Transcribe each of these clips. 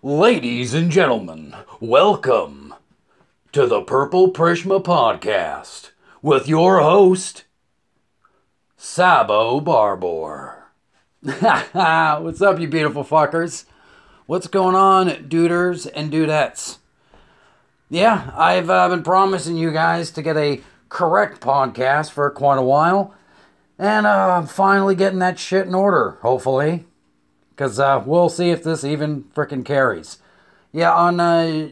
Ladies and gentlemen, welcome to the Purple Prishma Podcast with your host, Sabo Barbour. What's up, you beautiful fuckers? What's going on, duders and dudettes? Yeah, I've uh, been promising you guys to get a correct podcast for quite a while, and uh, I'm finally getting that shit in order, hopefully. Because uh, we'll see if this even frickin' carries. Yeah, on uh,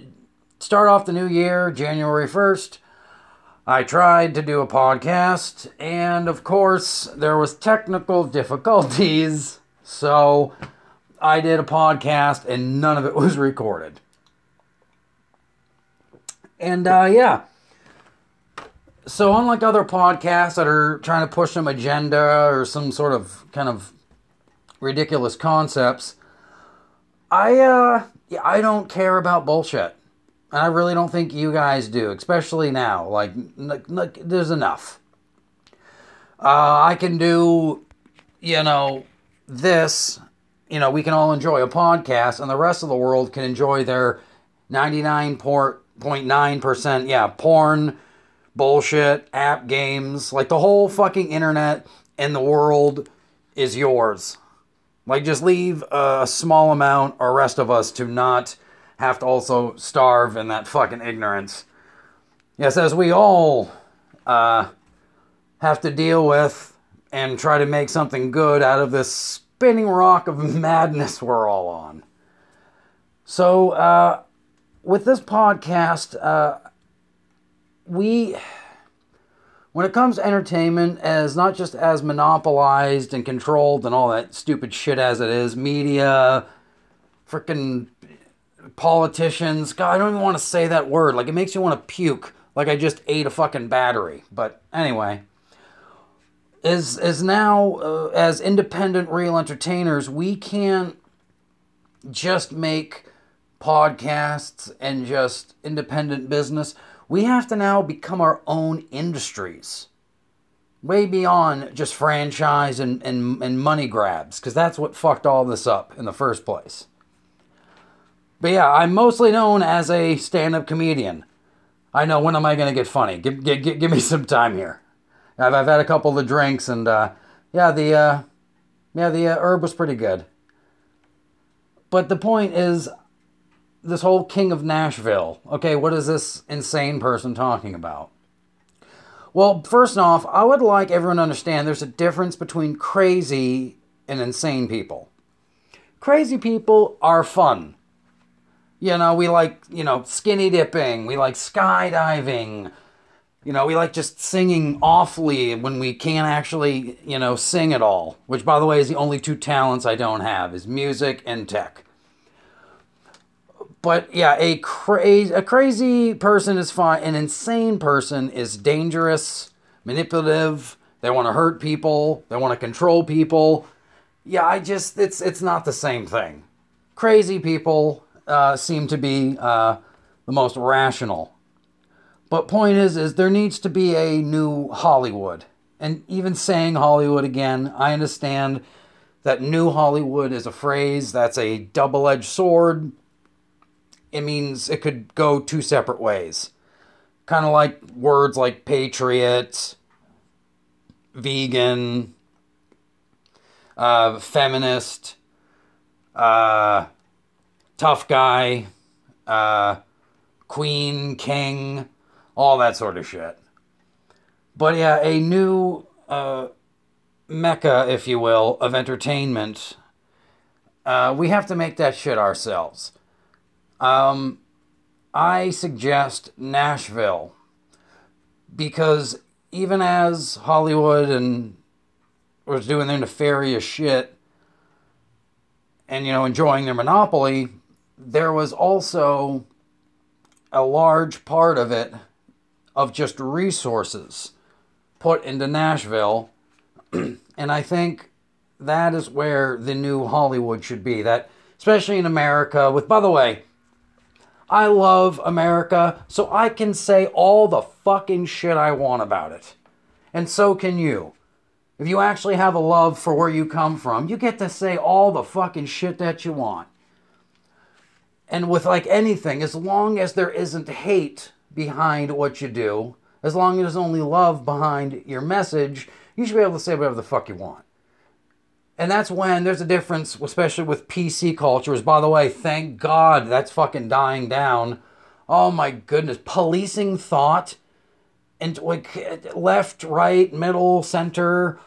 start off the new year, January 1st, I tried to do a podcast, and of course, there was technical difficulties, so I did a podcast and none of it was recorded. And uh, yeah. So, unlike other podcasts that are trying to push some agenda or some sort of kind of ridiculous concepts. I uh I don't care about bullshit. And I really don't think you guys do, especially now. Like, n- there's enough. Uh, I can do, you know, this. You know, we can all enjoy a podcast, and the rest of the world can enjoy their 99.9%, yeah, porn, bullshit, app games. Like, the whole fucking internet and the world is yours. Like, just leave a small amount, or rest of us to not have to also starve in that fucking ignorance. Yes, as we all uh, have to deal with and try to make something good out of this spinning rock of madness we're all on. So, uh, with this podcast, uh, we when it comes to entertainment as not just as monopolized and controlled and all that stupid shit as it is media freaking politicians god i don't even want to say that word. Like it makes you want to puke like i just ate a fucking battery. But anyway is is now uh, as independent real entertainers we can't just make podcasts and just independent business we have to now become our own industries. Way beyond just franchise and, and, and money grabs, because that's what fucked all this up in the first place. But yeah, I'm mostly known as a stand up comedian. I know, when am I going to get funny? Give, give, give me some time here. I've, I've had a couple of drinks, and uh, yeah, the, uh, yeah, the uh, herb was pretty good. But the point is, this whole King of Nashville. Okay, what is this insane person talking about? Well, first off, I would like everyone to understand there's a difference between crazy and insane people. Crazy people are fun. You know, we like, you know, skinny dipping, we like skydiving, you know, we like just singing awfully when we can't actually, you know, sing at all, which by the way is the only two talents I don't have is music and tech. But yeah, a crazy a crazy person is fine. An insane person is dangerous, manipulative. They want to hurt people. They want to control people. Yeah, I just it's it's not the same thing. Crazy people uh, seem to be uh, the most rational. But point is, is there needs to be a new Hollywood. And even saying Hollywood again, I understand that new Hollywood is a phrase that's a double-edged sword it means it could go two separate ways. Kind of like words like patriot, vegan, uh, feminist, uh, tough guy, uh, queen, king, all that sort of shit. But yeah, a new uh, mecca, if you will, of entertainment. Uh, we have to make that shit ourselves. Um, I suggest Nashville because even as Hollywood and was doing their nefarious shit and you know enjoying their monopoly, there was also a large part of it of just resources put into Nashville. and I think that is where the new Hollywood should be. That especially in America with by the way, I love America, so I can say all the fucking shit I want about it. And so can you. If you actually have a love for where you come from, you get to say all the fucking shit that you want. And with like anything, as long as there isn't hate behind what you do, as long as there's only love behind your message, you should be able to say whatever the fuck you want. And that's when there's a difference, especially with PC cultures. By the way, thank God that's fucking dying down. Oh my goodness. Policing thought and like left, right, middle, center.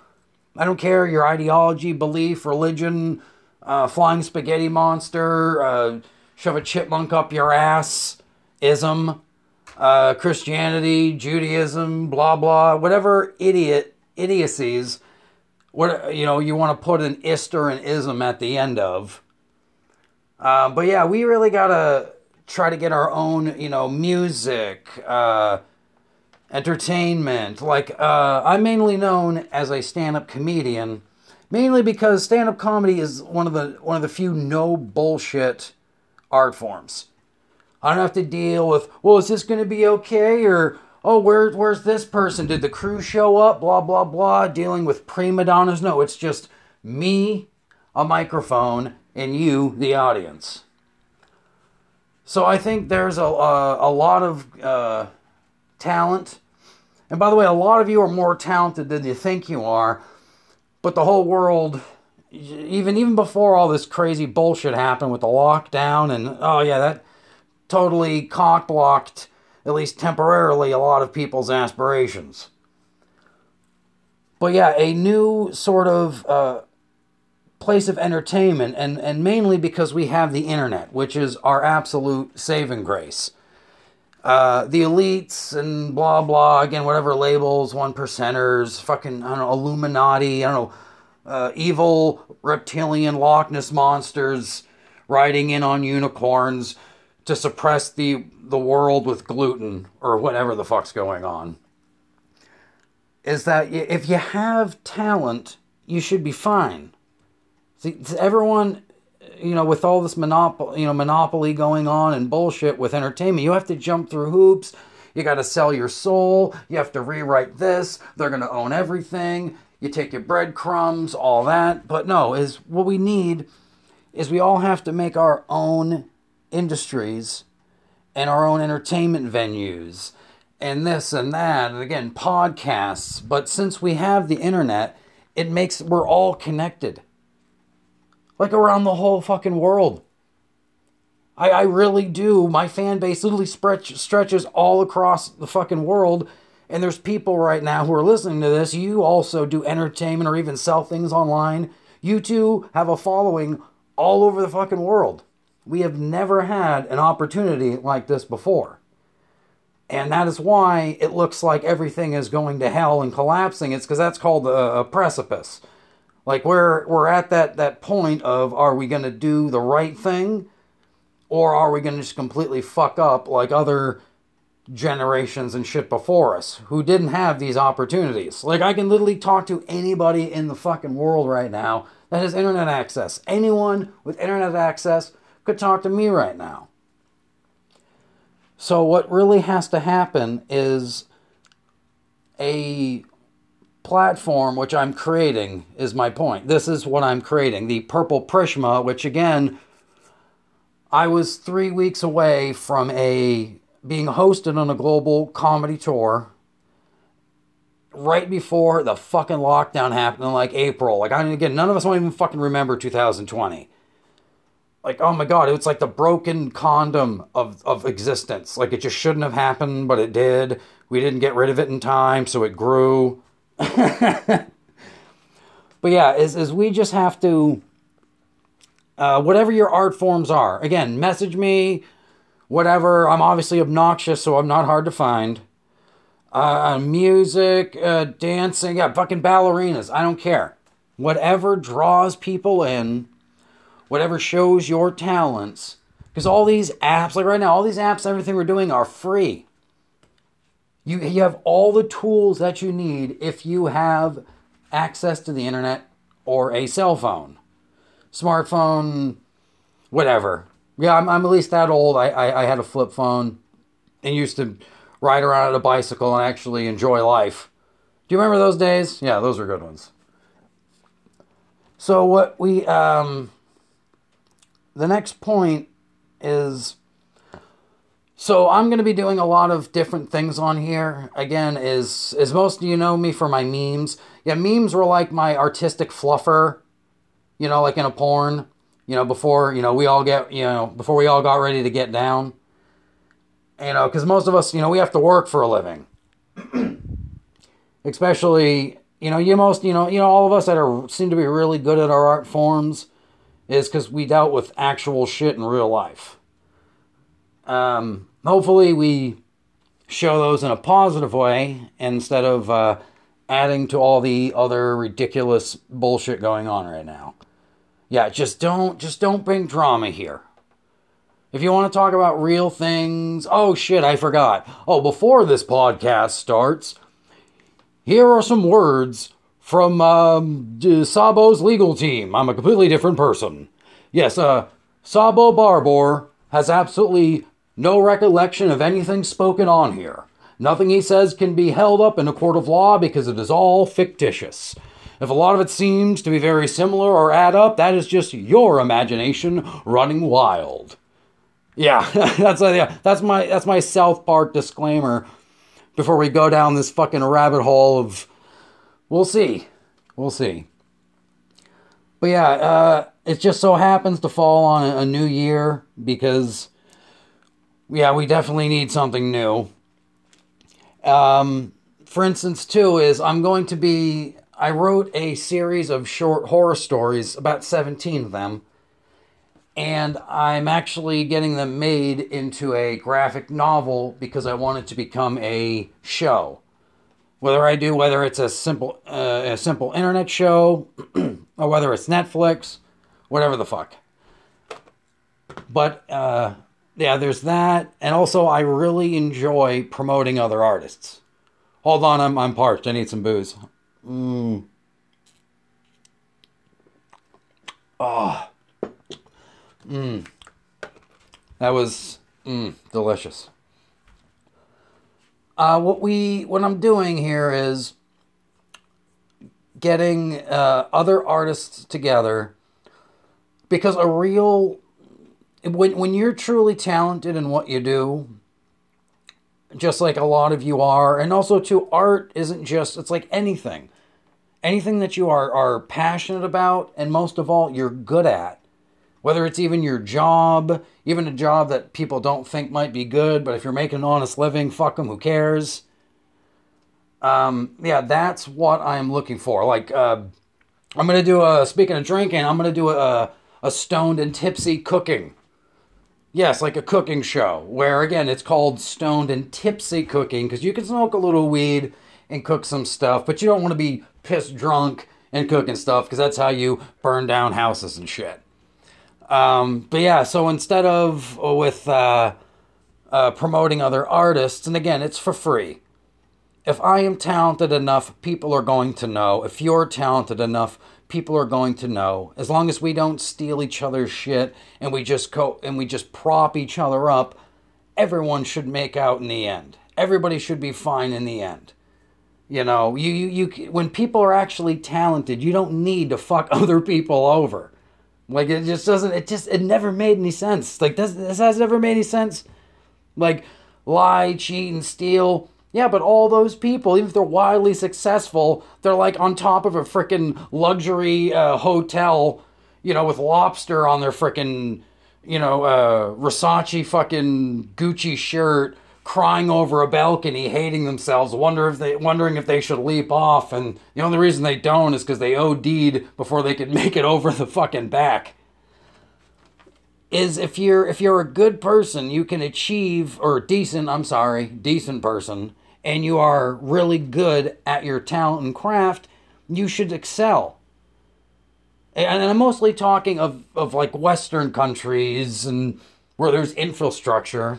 I don't care your ideology, belief, religion, uh, flying spaghetti monster, uh, shove a chipmunk up your ass, ism, uh, Christianity, Judaism, blah blah, whatever idiot idiocies what you know you want to put an ist or an ism at the end of. Uh, but yeah, we really gotta try to get our own you know music, uh, entertainment. Like uh, I'm mainly known as a stand-up comedian, mainly because stand-up comedy is one of the one of the few no bullshit art forms. I don't have to deal with well, is this going to be okay or oh, where, where's this person? Did the crew show up? Blah, blah, blah. Dealing with prima donnas. No, it's just me, a microphone, and you, the audience. So I think there's a, a, a lot of uh, talent. And by the way, a lot of you are more talented than you think you are. But the whole world, even even before all this crazy bullshit happened with the lockdown and oh yeah, that totally cock blocked at least temporarily, a lot of people's aspirations. But yeah, a new sort of uh, place of entertainment, and, and mainly because we have the internet, which is our absolute saving grace. Uh, the elites and blah blah, again, whatever labels, one percenters, fucking, I don't know, Illuminati, I don't know, uh, evil reptilian Loch Ness monsters riding in on unicorns to suppress the the world with gluten or whatever the fuck's going on is that if you have talent, you should be fine. See, everyone, you know, with all this monopoly, you know, monopoly going on and bullshit with entertainment, you have to jump through hoops. You got to sell your soul. You have to rewrite this. They're going to own everything. You take your breadcrumbs, all that. But no, is what we need is we all have to make our own industries and our own entertainment venues and this and that and again podcasts. But since we have the internet it makes we're all connected. Like around the whole fucking world. I, I really do. My fan base literally stretch, stretches all across the fucking world. And there's people right now who are listening to this. You also do entertainment or even sell things online. You too have a following all over the fucking world we have never had an opportunity like this before. And that is why it looks like everything is going to hell and collapsing. It's because that's called a, a, precipice. Like we're we're at that that point of are we going to do the right thing, or are we going to just completely fuck up like other generations and shit before us who didn't have these opportunities? Like I can literally talk to anybody in the fucking world right now that has internet access. Anyone with internet access could talk to me right now. So, what really has to happen is a platform which I'm creating, is my point. This is what I'm creating the Purple Prishma, which again, I was three weeks away from a being hosted on a global comedy tour right before the fucking lockdown happened in like April. Like I mean, again, none of us won't even fucking remember 2020 like oh my god it's like the broken condom of, of existence. Like it just shouldn't have happened but it did. We didn't get rid of it in time so it grew. But yeah is, is we just have to uh, whatever your art forms are. Again message me whatever. I'm obviously obnoxious so i'm not hard to find. Uh, music uh, dancing yeah fucking ballerinas. I don't care. Whatever draws people in whatever shows your talents. Because all these apps, like right now, all these apps, everything we're doing are free. You, you have all the tools that you need if you have access to the internet or a cell phone, smartphone, whatever. Yeah, I'm, I'm at least that old. I, I, I had a flip phone and used to ride around on a bicycle and actually enjoy life. Do you remember those days? Yeah, those were good ones. So what we um the next point is so I'm going to be doing a lot of different things on here. Again, is as most of you know me for my memes. Yeah, memes were like my artistic fluffer, you know, like in a porn, you know, before, you know, we all get, you know, before we all got ready to get down. You know, cuz most of us, you know, we have to work for a living. Especially, you know, you most, you know, you know all of us that are seem to be really good at our art forms is cuz we dealt with actual shit in real life. Um hopefully we show those in a positive way instead of uh, adding to all the other ridiculous bullshit going on right now. Yeah, just don't just don't bring drama here. If you want to talk about real things, oh shit, I forgot. Oh, before this podcast starts, here are some words from um, Sabo's legal team. I'm a completely different person. Yes, uh, Sabo Barbor has absolutely no recollection of anything spoken on here. Nothing he says can be held up in a court of law because it is all fictitious. If a lot of it seems to be very similar or add up, that is just your imagination running wild. Yeah, that's yeah, that's my that's my South Park disclaimer before we go down this fucking rabbit hole of we'll see. We'll see. But yeah, uh, it just so happens to fall on a, new year because yeah, we definitely need something new. Um, for instance, too, is I'm going to be. I wrote a series of short horror stories, about 17 of them, and I'm actually getting them made into a graphic novel because I want it to become a show. Whether I do, whether it's a simple, uh, a simple internet show, or whether it's Netflix, whatever the fuck. But uh, yeah, there's that. And also, I really enjoy promoting other artists. Hold on, I'm, I'm parched. I need some booze. Mmm. Oh. Mmm. That was mmm, delicious. Uh, what we what I'm doing here is getting uh, other artists together because a real when when you're truly talented in what you do, just like a lot of you are, and also to art isn't just it's like anything. Anything that you are are passionate about and most of all you're good at. Whether it's even your job, even a job that people don't think might be good, but if you're making an honest living, fuck them, who cares? Um, yeah, that's what I'm looking for. Like, uh, I'm gonna do a speaking of drinking, I'm gonna do a a stoned and tipsy cooking Yes, like a cooking show where again it's called stoned and tipsy cooking because you can smoke a little weed and cook some stuff, but you don't want to be pissed drunk and cooking stuff because that's how you burn down houses and shit. Um, but yeah, so instead of uh, with uh, uh, promoting other artists, and again, it's for free. If I am talented enough, people are going to know. If you're talented enough, people are going to know. As long as we don't steal each other's shit and we just co- and we just prop each other up, everyone should make out in the end. Everybody should be fine in the end. You know, you, you, you when people are actually talented, you don't need to fuck other people over. Like it just doesn't. It just it never made any sense. Like this this has never made any sense. Like lie, cheat, and steal yeah, but all those people, even if they're wildly successful, they're like on top of a freaking luxury uh, hotel, you know, with lobster on their freaking, you know, uh, Versace fucking Gucci shirt, crying over a balcony, hating themselves, wonder if they wondering if they should leap off, and the only reason they don't is because they OD'd before they could make it over the fucking back is if you're if you're a good person, you can achieve or decent, I'm sorry, decent person, and you are really good at your talent and craft, you should excel. And I'm mostly talking of, of like Western countries and where there's infrastructure.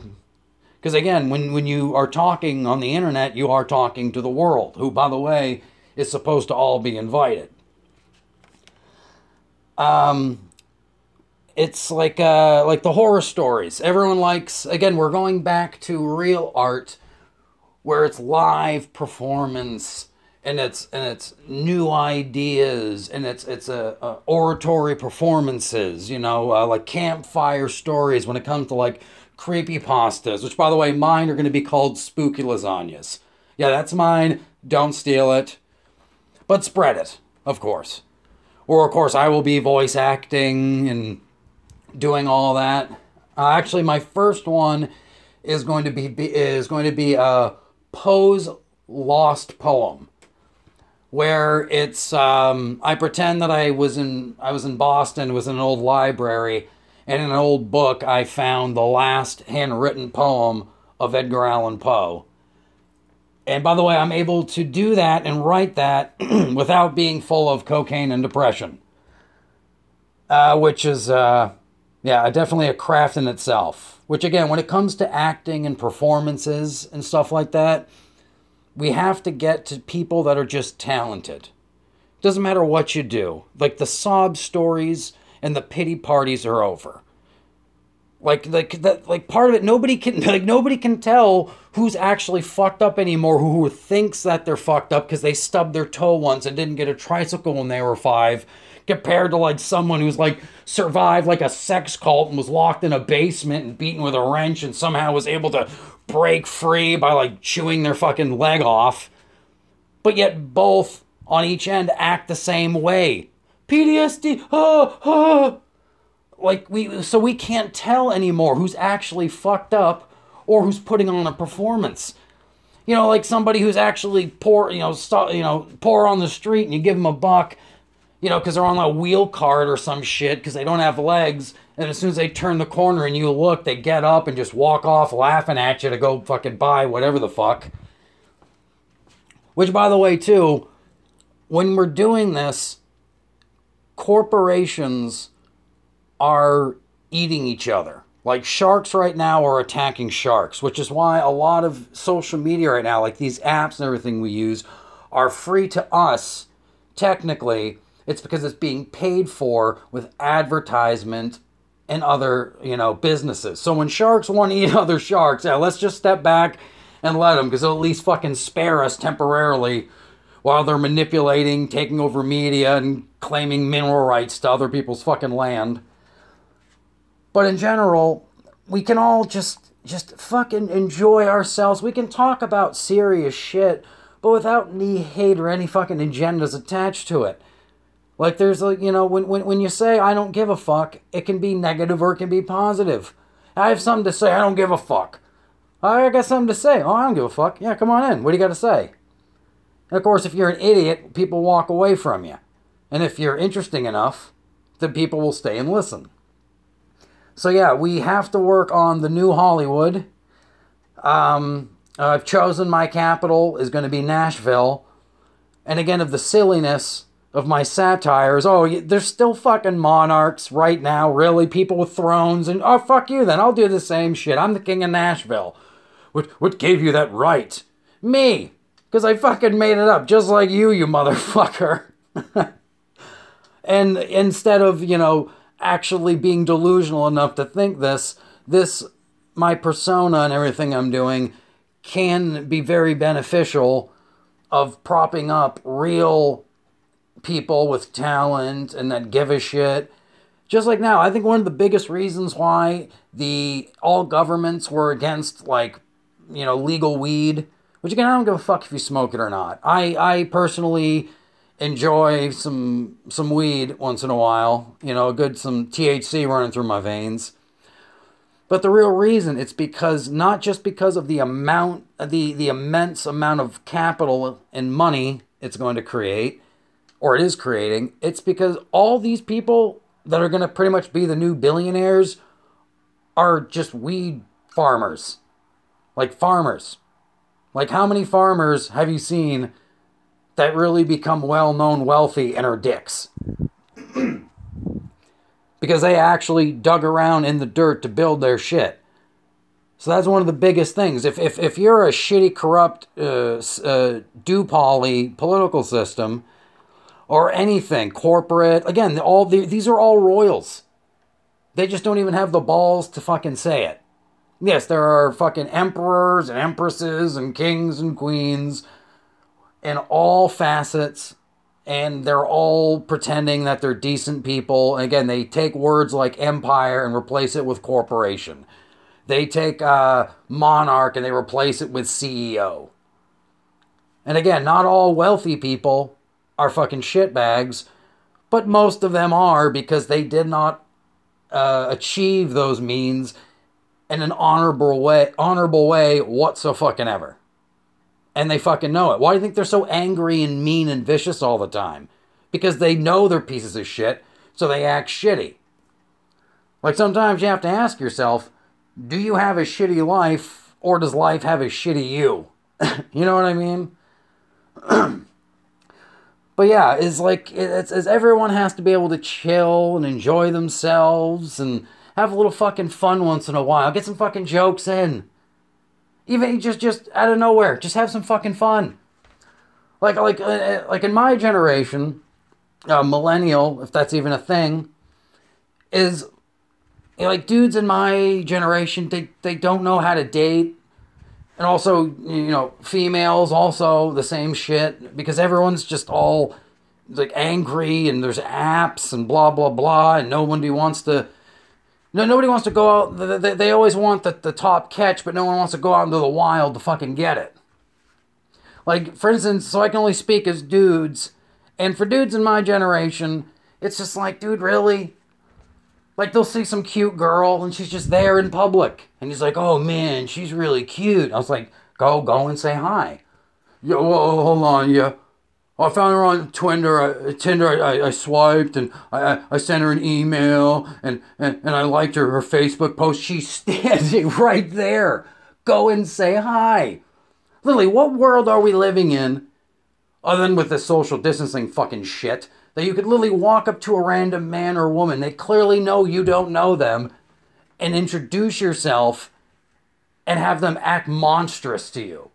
Because again, when, when you are talking on the internet, you are talking to the world, who, by the way, is supposed to all be invited. Um, it's like uh, like the horror stories. Everyone likes. Again, we're going back to real art, where it's live performance and it's and it's new ideas and it's it's a, a oratory performances you know uh, like campfire stories when it comes to like creepy pastas which by the way mine are going to be called spooky lasagnas. Yeah that's mine. Don't steal it. But spread it of course. Or of course i will be voice acting and doing all that. Uh, actually my first one is going to be, be is going to be a Poe's lost poem where it's um, I pretend that I was in I was in Boston, was in an old library, and in an old book I found the last handwritten poem of Edgar Allan Poe. And by the way, I'm able to do that and write that without being full of cocaine and depression, uh, which is uh, yeah definitely a craft in itself. Which again, when it comes to acting and performances and stuff like that we have to get to people that are just talented. Doesn't matter what you do. Like the sob stories and the pity parties are over. Like like that like part of it nobody can like nobody can tell who's actually fucked up anymore who, who thinks that they're fucked up because they stubbed their toe once and didn't get a tricycle when they were 5 compared to like someone who's like survived like a sex cult and was locked in a basement and beaten with a wrench and somehow was able to break free by like chewing their fucking leg off. But yet both on each end act the same way. PTSD. Ah, ah. Like we so we can't tell anymore who's actually fucked up or who's putting on a performance. You know, like somebody who's actually poor, you know, st- you know, poor on the street and you give them a buck you know, because they're on a wheel cart or some shit because they don't have legs. And as soon as they turn the corner and you look, they get up and just walk off laughing at you to go fucking buy whatever the fuck. Which, by the way, too, when we're doing this, corporations are eating each other. Like sharks right now are attacking sharks, which is why a lot of social media right now, like these apps and everything we use, are free to us, technically, it's because it's being paid for with advertisement and other, you know, businesses. So when sharks want to eat other sharks, yeah, let's just step back and let them because they'll at least fucking spare us temporarily while they're manipulating, taking over media, and claiming mineral rights to other people's fucking land. But in general, we can all just just fucking enjoy ourselves. We can talk about serious shit, but without any hate or any fucking agendas attached to it. Like there's like you know when, when when you say I don't give a fuck, it can be negative or it can be positive. I have something to say. I don't give a fuck. I got something to say. Oh, I don't give a fuck. Yeah, come on in. What do you got to say? And of course, if you're an idiot, people walk away from you. And if you're interesting enough, then people will stay and listen. So yeah, we have to work on the new Hollywood. Um, I've chosen my capital is going to be Nashville. And again, of the silliness of my satires. Oh, there's still fucking monarchs right now, really, people with thrones, and oh, fuck you then, I'll do the same shit. I'm the king of Nashville. What, what gave you that right? Me. Because I fucking made it up, just like you, you motherfucker. and instead of, you know, actually being delusional enough to think this, this, my persona and everything I'm doing can be very beneficial of propping up real people with talent and that give a shit. Just like now, I think one of the biggest reasons why the all governments were against like, you know, legal weed, which again I don't give a fuck if you smoke it or not. I I personally enjoy some some weed once in a while, you know, a good some THC running through my veins. But the real reason it's because not just because of the amount the the immense amount of capital and money it's going to create, or it is creating, it's because all these people that are going to pretty much be the new billionaires are just weed farmers. Like farmers. Like, how many farmers have you seen that really become well known, wealthy, and are dicks? because they actually dug around in the dirt to build their shit. So that's one of the biggest things. If, if, if you're a shitty, corrupt, uh, uh, political system, or anything corporate. Again, all the, these are all royals. They just don't even have the balls to fucking say it. Yes, there are fucking emperors and empresses and kings and queens, in all facets and they're all pretending that they're decent people. And again, they take words like empire and replace it with corporation. They take uh, monarch and they replace it with CEO. And again, not all wealthy people are fucking shitbags, but most of them are because they did not uh, achieve those means in an honorable way, honorable way whatsoever ever. and they fucking know it. Why do you think they're so angry and mean and vicious all the time? Because they know they're pieces of shit, so they act shitty. Like sometimes you have to ask yourself, do you have a shitty life or does life have a shitty you? you know what I mean? but yeah, it's like it's, it's everyone has to be able to chill and enjoy themselves and have a little fucking fun once in a while. Get some fucking jokes in. Even just just out of nowhere, just have some fucking fun. Like like uh, uh, like in my generation, uh, millennial, if that's even a thing, is you know, like dudes in my generation they they don't know how to date and also you know females also the same shit because everyone's just all like angry and there's apps and blah blah blah and nobody wants to no, nobody wants to go out. They, they always want the, the top catch, but no one wants to go out into the wild to fucking get it. Like, for instance, so I can only speak as dudes, and for dudes in my generation, it's just like, dude, really? Like, they'll see some cute girl, and she's just there in public, and he's like, oh man, she's really cute. I was like, go, go and say hi. Yo, whoa, hold on, yeah. I found her on Tinder. I, uh, Tinder. I, I swiped and I, I sent her an email and, and, and I liked her her Facebook post. She's standing right there. Go and say hi. Lily, what world are we living in, other than with this social distancing fucking shit, that you could literally walk up to a random man or woman, they clearly know you don't know them, and introduce yourself and have them act monstrous to you?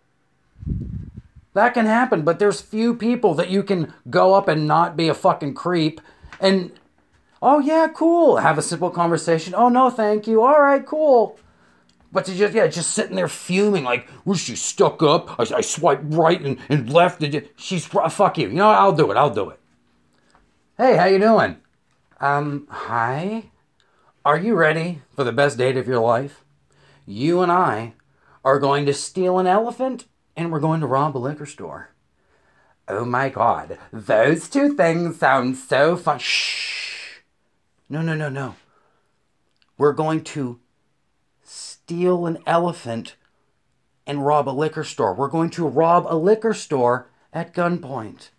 That can happen, but there's few people that you can go up and not be a fucking creep and oh yeah, cool, have a simple conversation. Oh no, thank you. All right, cool. But to just yeah, just sitting there fuming like, was she stuck up? I, I swiped right and, and left. And she's fuck you. You know, what? I'll do it. I'll do it. Hey, how you doing? Um, hi. Are you ready for the best date of your life? You and I are going to steal an elephant and we're going to rob a liquor store. Oh my god, those two things sound so fun. Shh. No, no, no, no. We're going to steal an elephant and rob a liquor store. We're going to rob a liquor store at gunpoint.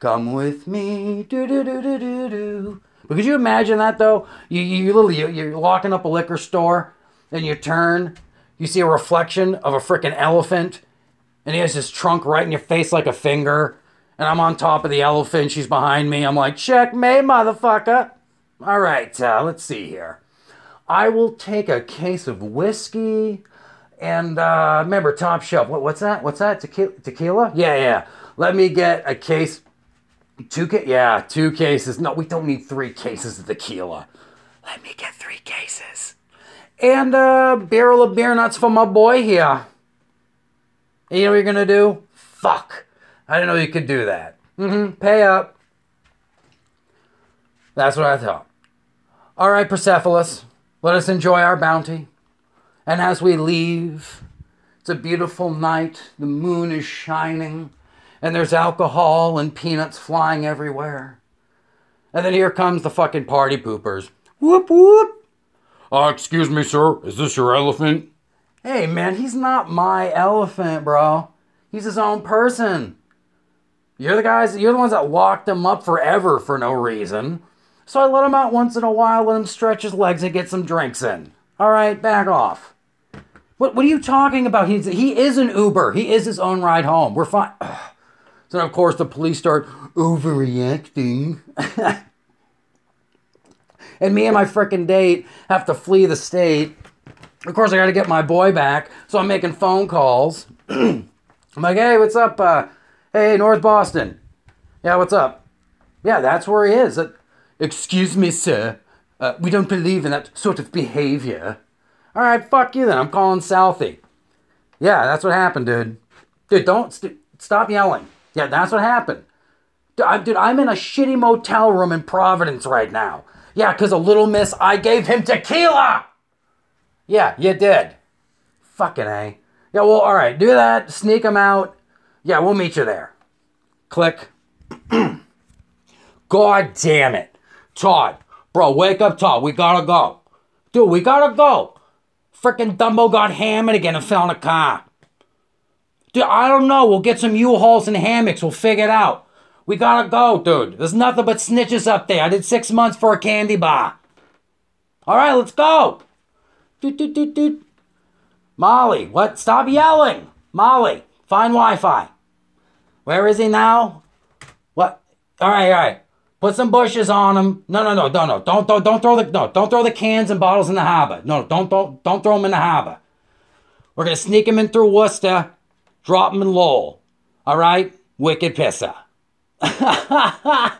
Come with me. Do do do do do do. But could you imagine that though? You you literally you, you're locking up a liquor store, and you turn, you see a reflection of a freaking elephant and he has his trunk right in your face like a finger. And I'm on top of the elephant. She's behind me. I'm like, check checkmate, motherfucker. All right, uh, let's see here. I will take a case of whiskey and uh, remember top shelf. What, what's that? What's that? Tequila? Tequila? Yeah, yeah. Let me get a case. Two ca- Yeah, two cases. No, we don't need three cases of tequila. Let me get three cases. And a barrel of beer nuts for my boy here. And you know what you're gonna do? Fuck. I didn't know you could do that. Mm-hmm. Pay up. That's what I thought. All right, Persepolis, let us enjoy our bounty. And as we leave, it's a beautiful night. The moon is shining, and there's alcohol and peanuts flying everywhere. And then here comes the fucking party poopers. Whoop whoop. Uh, excuse me, sir. Is this your elephant? Hey, man, he's not my elephant, bro. He's his own person. You're the guys, you're the ones that locked him up forever for no reason. So I let him out once in a while, let him stretch his legs and get some drinks in. All right, back off. What, what are you talking about? He's, he is an Uber. He is his own ride home. We're fine. So, of course, the police start overreacting. and me and my freaking date have to flee the state of course, I got to get my boy back, so I'm making phone calls. I'm like, hey, what's up? Uh, hey, North Boston. Yeah, what's up? Yeah, that's where he is. Uh, excuse me, sir. Uh, we don't believe in that sort of behavior. All right, fuck you then. I'm calling Southie. Yeah, that's what happened, dude. Dude, don't st- stop yelling. Yeah, that's what happened. Dude, I, dude, I'm in a shitty motel room in Providence right now. Yeah, because a little miss, I gave him tequila. Yeah, you did. Fucking A. Yeah, well, all right, do that, sneak him out. Yeah, we'll meet you there. Click. God damn it. Todd, bro, wake up, Todd. We gotta go. Dude, we gotta go. Freaking Dumbo got hammered again and fell in a car. Dude, I don't know. We'll get some U-Hauls and hammocks. We'll figure it out. We gotta go, dude. There's nothing but snitches up there. I did six months for a candy bar. All right, let's go. Doot, doot, doot, doot. Molly, what? Stop yelling. Molly, find Wi-Fi. Where is he now? What? All right, all right. Put some bushes on him. No, no, no, no, no. Don't, don't, don't throw the no. Don't throw the cans and bottles in the harbor. No, don't, don't, don't throw them in the harbor. We're gonna sneak him in through Worcester, drop him in Lowell. All right, wicked pisser. oh,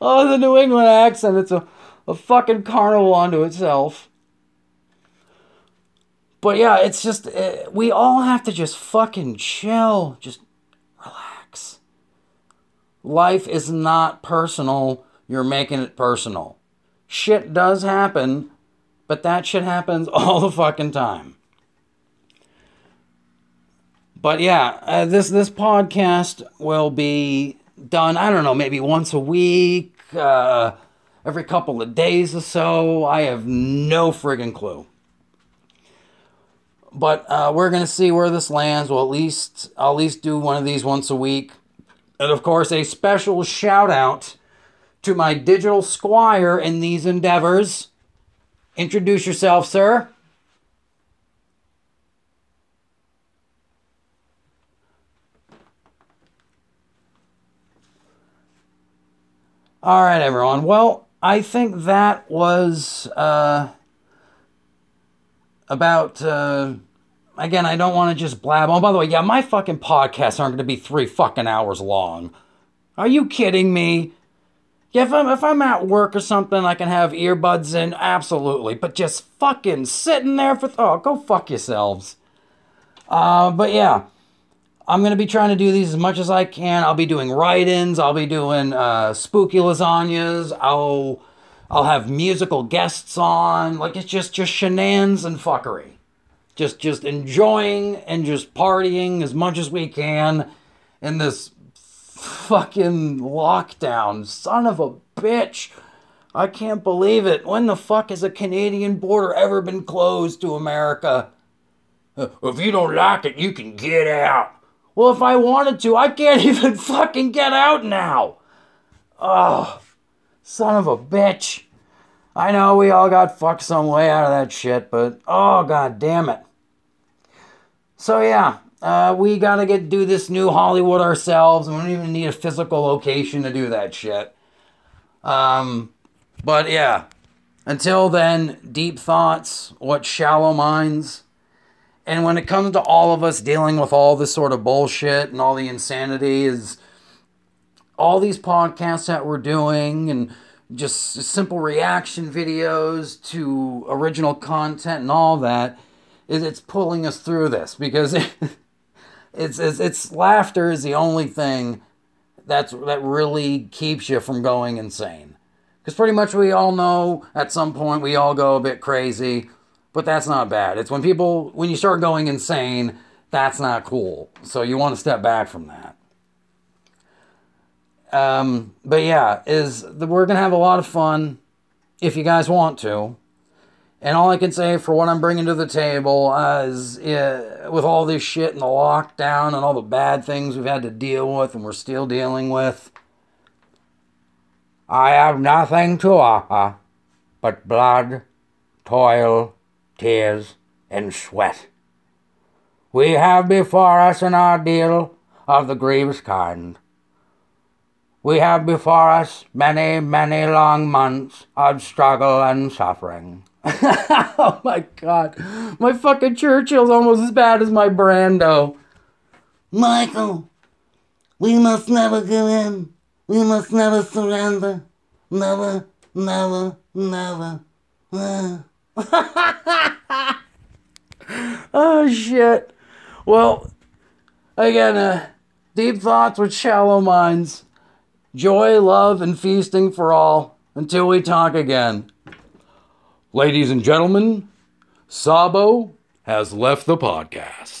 the New England accent. It's a, a fucking carnival unto itself. But yeah, it's just, uh, we all have to just fucking chill. Just relax. Life is not personal. You're making it personal. Shit does happen, but that shit happens all the fucking time. But yeah, uh, this this podcast will be done. I don't know, maybe once a week, uh, every couple of days or so. I have no friggin' clue. But uh, we're gonna see where this lands. We'll at least I'll at least do one of these once a week. And of course, a special shout out to my digital squire in these endeavors. Introduce yourself, sir. All right, everyone. Well, I think that was uh, about. Uh, again, I don't want to just blab. Oh, by the way, yeah, my fucking podcasts aren't going to be three fucking hours long. Are you kidding me? Yeah, if I'm if I'm at work or something, I can have earbuds in, absolutely. But just fucking sitting there for oh, go fuck yourselves. Uh, but yeah. I'm gonna be trying to do these as much as I can. I'll be doing write-ins. I'll be doing uh, spooky lasagnas. I'll I'll have musical guests on. Like it's just just shenanigans and fuckery. Just just enjoying and just partying as much as we can in this fucking lockdown. Son of a bitch. I can't believe it. When the fuck has a Canadian border ever been closed to America? Uh, if you don't like it, you can get out. Well, if I wanted to, I can't even fucking get out now. Oh, son of a bitch. I know we all got fucked some way out of that shit, but oh god damn it. So yeah, uh, we gotta get do this new Hollywood ourselves, we don't even need a physical location to do that shit. Um, but yeah, until then, deep thoughts, what shallow minds. And when it comes to all of us dealing with all this sort of bullshit and all the insanity, is all these podcasts that we're doing and just simple reaction videos to original content and all that is it's pulling us through this because it, it's, it's it's laughter is the only thing that's that really keeps you from going insane because pretty much we all know at some point we all go a bit crazy but that's not bad. It's when people, when you start going insane, that's not cool. So you want to step back from that. Um, but yeah, is the, we're gonna have a lot of fun if you guys want to. And all I can say for what I'm bringing to the table uh, is uh, with all this shit and the lockdown and all the bad things we've had to deal with and we're still dealing with, I have nothing to offer but blood, toil, tears, and sweat. We have before us an ordeal of the grievous kind. We have before us many, many long months of struggle and suffering. oh my god. My fucking Churchill's almost as bad as my Brando. Michael, we must never give in. We must never surrender. Never, never, never. Oh shit. Well, again, uh, Deep thoughts with shallow minds. Joy, love, and feasting for all until we talk again. Ladies and gentlemen, Sabo has left the podcast.